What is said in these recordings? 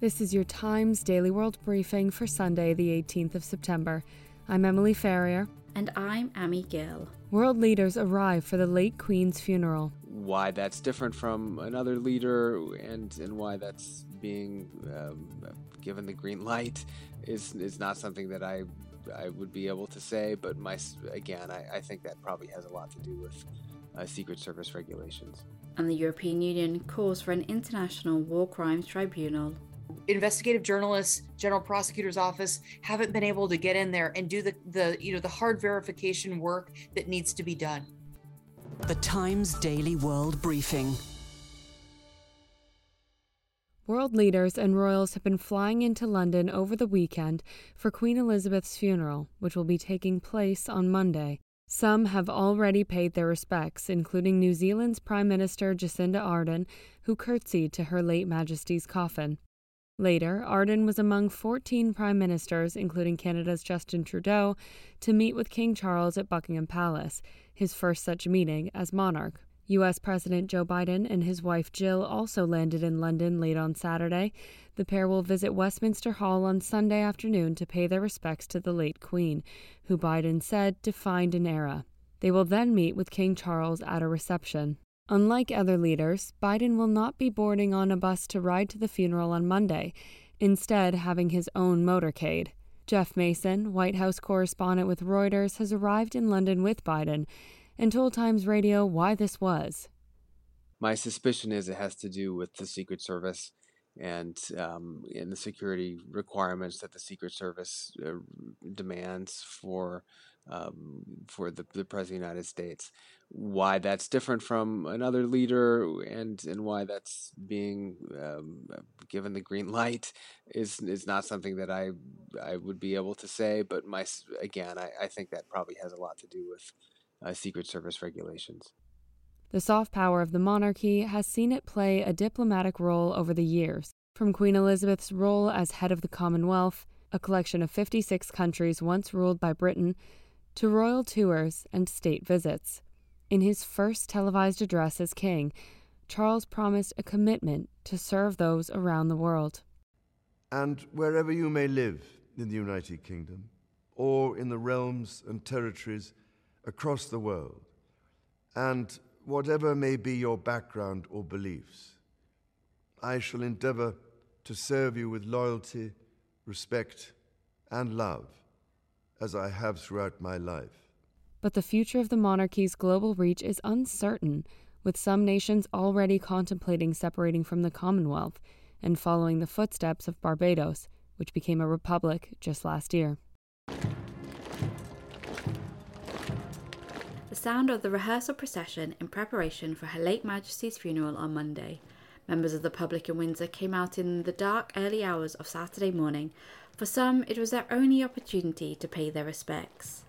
This is your Times Daily World Briefing for Sunday, the 18th of September. I'm Emily Ferrier. And I'm Amy Gill. World leaders arrive for the late Queen's funeral. Why that's different from another leader and, and why that's being um, given the green light is, is not something that I, I would be able to say. But my, again, I, I think that probably has a lot to do with uh, Secret Service regulations. And the European Union calls for an international war crimes tribunal investigative journalists, general prosecutor's office haven't been able to get in there and do the, the you know the hard verification work that needs to be done. The Times Daily World Briefing. World leaders and royals have been flying into London over the weekend for Queen Elizabeth's funeral, which will be taking place on Monday. Some have already paid their respects, including New Zealand's Prime Minister Jacinda Ardern, who curtsied to Her late Majesty's coffin. Later, Ardern was among 14 prime ministers, including Canada's Justin Trudeau, to meet with King Charles at Buckingham Palace, his first such meeting as monarch. U.S. President Joe Biden and his wife Jill also landed in London late on Saturday. The pair will visit Westminster Hall on Sunday afternoon to pay their respects to the late Queen, who Biden said defined an era. They will then meet with King Charles at a reception. Unlike other leaders, Biden will not be boarding on a bus to ride to the funeral on Monday, instead, having his own motorcade. Jeff Mason, White House correspondent with Reuters, has arrived in London with Biden and told Times Radio why this was. My suspicion is it has to do with the Secret Service and um, and the security requirements that the Secret Service uh, demands for um, for the, the president of the United States. Why that's different from another leader and and why that's being um, given the green light is is not something that I I would be able to say. But my again, I, I think that probably has a lot to do with uh, Secret Service regulations. The soft power of the monarchy has seen it play a diplomatic role over the years, from Queen Elizabeth's role as head of the Commonwealth, a collection of 56 countries once ruled by Britain, to royal tours and state visits. In his first televised address as king, Charles promised a commitment to serve those around the world. And wherever you may live in the United Kingdom, or in the realms and territories across the world, and whatever may be your background or beliefs, I shall endeavor to serve you with loyalty, respect, and love as I have throughout my life. But the future of the monarchy's global reach is uncertain, with some nations already contemplating separating from the Commonwealth and following the footsteps of Barbados, which became a republic just last year. The sound of the rehearsal procession in preparation for Her late Majesty's funeral on Monday. Members of the public in Windsor came out in the dark, early hours of Saturday morning for some, it was their only opportunity to pay their respects.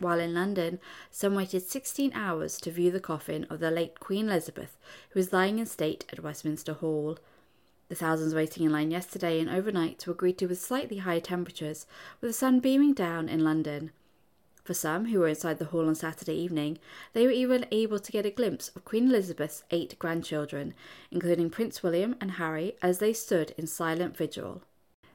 While in London, some waited 16 hours to view the coffin of the late Queen Elizabeth, who was lying in state at Westminster Hall. The thousands waiting in line yesterday and overnight were greeted with slightly higher temperatures, with the sun beaming down in London. For some who were inside the hall on Saturday evening, they were even able to get a glimpse of Queen Elizabeth's eight grandchildren, including Prince William and Harry, as they stood in silent vigil.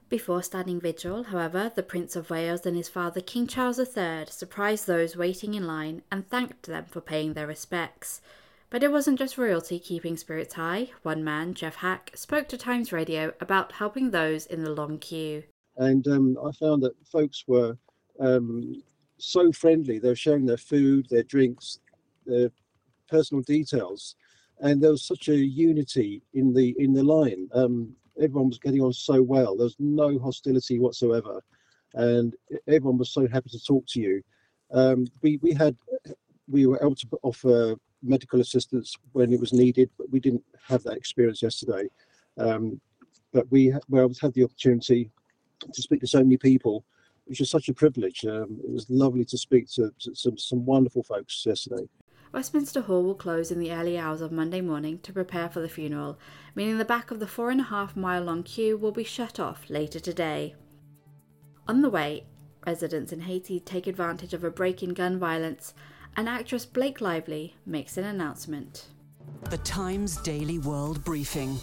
Before standing vigil, however, the Prince of Wales and his father, King Charles III, surprised those waiting in line and thanked them for paying their respects. But it wasn't just royalty keeping spirits high. One man, Jeff Hack, spoke to Times Radio about helping those in the long queue. And um, I found that folks were um, so friendly. They were sharing their food, their drinks, their personal details, and there was such a unity in the in the line. Um, everyone was getting on so well. There was no hostility whatsoever, and everyone was so happy to talk to you. Um, we we had we were able to offer medical assistance when it was needed, but we didn't have that experience yesterday. Um, but we were able to have the opportunity to speak to so many people, which is such a privilege. Um, it was lovely to speak to, to some, some wonderful folks yesterday. Westminster Hall will close in the early hours of Monday morning to prepare for the funeral, meaning the back of the four and a half mile long queue will be shut off later today. On the way, residents in Haiti take advantage of a break in gun violence, and actress Blake Lively makes an announcement. The Times Daily World Briefing.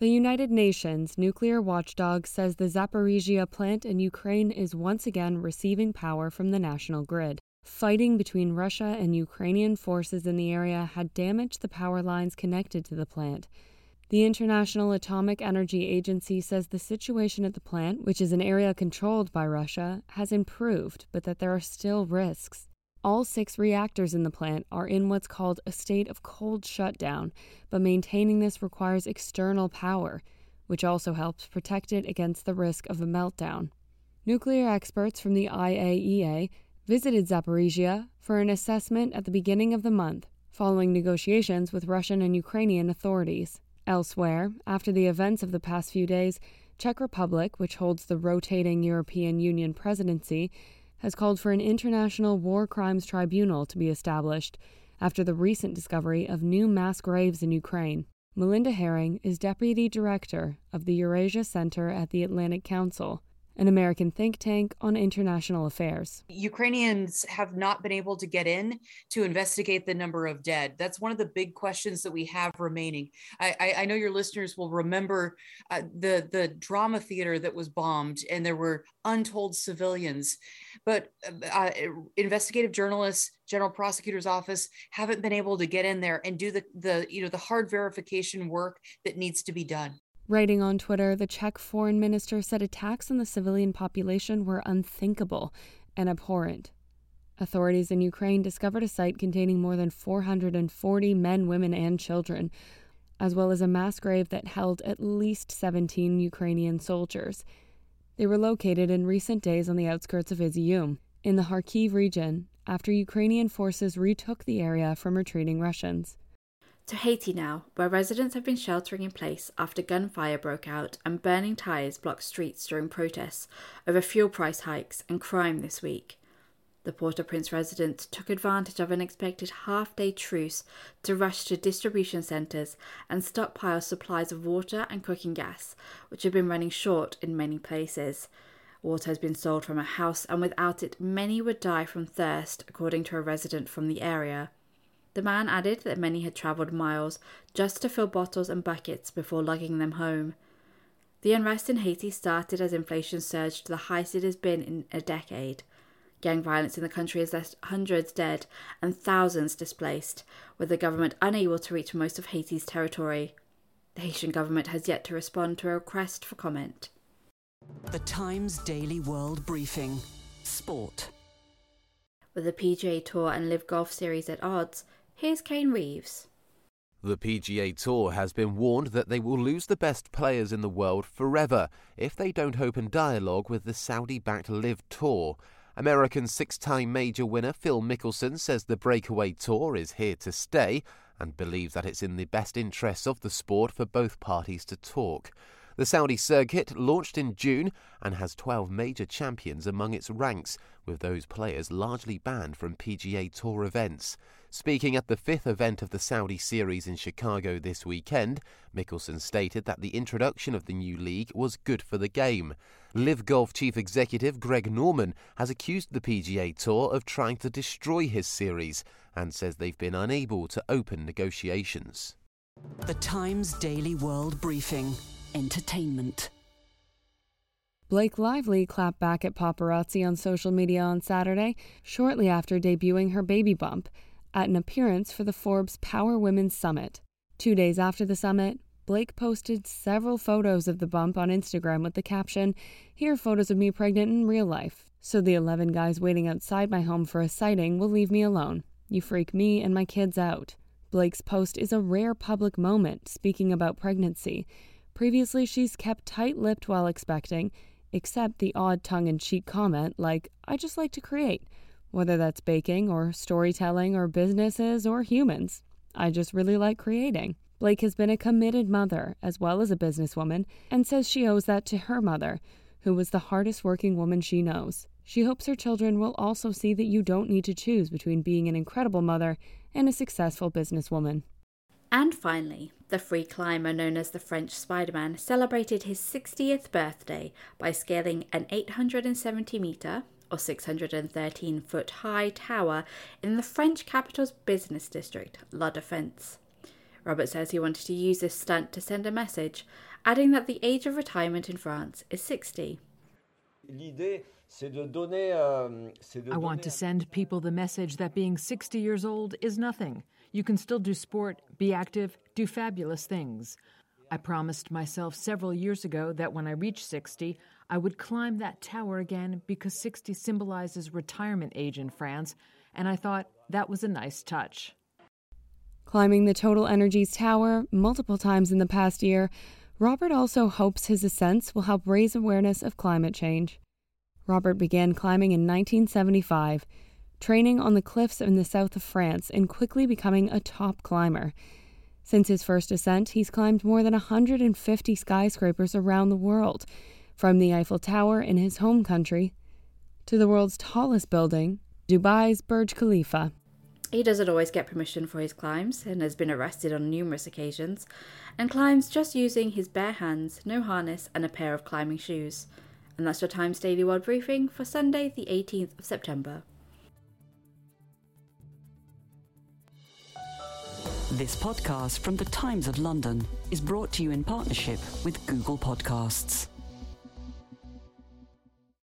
The United Nations nuclear watchdog says the Zaporizhia plant in Ukraine is once again receiving power from the national grid. Fighting between Russia and Ukrainian forces in the area had damaged the power lines connected to the plant. The International Atomic Energy Agency says the situation at the plant, which is an area controlled by Russia, has improved, but that there are still risks. All six reactors in the plant are in what's called a state of cold shutdown, but maintaining this requires external power, which also helps protect it against the risk of a meltdown. Nuclear experts from the IAEA visited Zaporizhia for an assessment at the beginning of the month, following negotiations with Russian and Ukrainian authorities. Elsewhere, after the events of the past few days, Czech Republic, which holds the rotating European Union presidency, has called for an international war crimes tribunal to be established after the recent discovery of new mass graves in Ukraine. Melinda Haring is deputy director of the Eurasia Center at the Atlantic Council an American think tank on international affairs. Ukrainians have not been able to get in to investigate the number of dead. That's one of the big questions that we have remaining. I, I, I know your listeners will remember uh, the the drama theater that was bombed, and there were untold civilians. But uh, uh investigative journalists, general prosecutor's office haven't been able to get in there and do the the you know the hard verification work that needs to be done. Writing on Twitter, the Czech foreign minister said attacks on the civilian population were unthinkable and abhorrent. Authorities in Ukraine discovered a site containing more than 440 men, women, and children, as well as a mass grave that held at least 17 Ukrainian soldiers. They were located in recent days on the outskirts of Izium, in the Kharkiv region, after Ukrainian forces retook the area from retreating Russians. To Haiti now, where residents have been sheltering in place after gunfire broke out and burning tires blocked streets during protests over fuel price hikes and crime this week. The Port au Prince residents took advantage of an expected half day truce to rush to distribution centres and stockpile supplies of water and cooking gas, which have been running short in many places. Water has been sold from a house, and without it, many would die from thirst, according to a resident from the area. The man added that many had travelled miles just to fill bottles and buckets before lugging them home. The unrest in Haiti started as inflation surged to the highest it has been in a decade. Gang violence in the country has left hundreds dead and thousands displaced, with the government unable to reach most of Haiti's territory. The Haitian government has yet to respond to a request for comment. The Times Daily World Briefing Sport. With the PGA Tour and LIV Golf Series at odds, Here's Kane Reeves. The PGA Tour has been warned that they will lose the best players in the world forever if they don't open dialogue with the Saudi backed LIV Tour. American six time major winner Phil Mickelson says the breakaway tour is here to stay and believes that it's in the best interests of the sport for both parties to talk. The Saudi circuit launched in June and has 12 major champions among its ranks, with those players largely banned from PGA Tour events. Speaking at the fifth event of the Saudi series in Chicago this weekend, Mickelson stated that the introduction of the new league was good for the game. LIV Golf chief executive Greg Norman has accused the PGA Tour of trying to destroy his series and says they've been unable to open negotiations. The Times Daily World Briefing Entertainment. Blake Lively clapped back at paparazzi on social media on Saturday, shortly after debuting her baby bump at an appearance for the Forbes Power Women Summit. Two days after the summit, Blake posted several photos of the bump on Instagram with the caption, Here are photos of me pregnant in real life. So the 11 guys waiting outside my home for a sighting will leave me alone. You freak me and my kids out. Blake's post is a rare public moment speaking about pregnancy. Previously, she's kept tight lipped while expecting, except the odd tongue in cheek comment like, I just like to create, whether that's baking or storytelling or businesses or humans. I just really like creating. Blake has been a committed mother as well as a businesswoman and says she owes that to her mother, who was the hardest working woman she knows. She hopes her children will also see that you don't need to choose between being an incredible mother and a successful businesswoman. And finally, the free climber known as the French Spider-Man celebrated his 60th birthday by scaling an 870 metre or 613 foot high tower in the French capital's business district, La Défense. Robert says he wanted to use this stunt to send a message, adding that the age of retirement in France is 60. Euh, I want to send people the message that being 60 years old is nothing. You can still do sport, be active, do fabulous things. I promised myself several years ago that when I reach 60, I would climb that tower again because 60 symbolizes retirement age in France, and I thought that was a nice touch. Climbing the Total Energies tower multiple times in the past year, Robert also hopes his ascents will help raise awareness of climate change. Robert began climbing in 1975, training on the cliffs in the south of France and quickly becoming a top climber. Since his first ascent, he's climbed more than 150 skyscrapers around the world, from the Eiffel Tower in his home country to the world's tallest building, Dubai's Burj Khalifa. He doesn't always get permission for his climbs and has been arrested on numerous occasions, and climbs just using his bare hands, no harness, and a pair of climbing shoes. And that's your Times Daily World Briefing for Sunday, the 18th of September. This podcast from the Times of London is brought to you in partnership with Google Podcasts.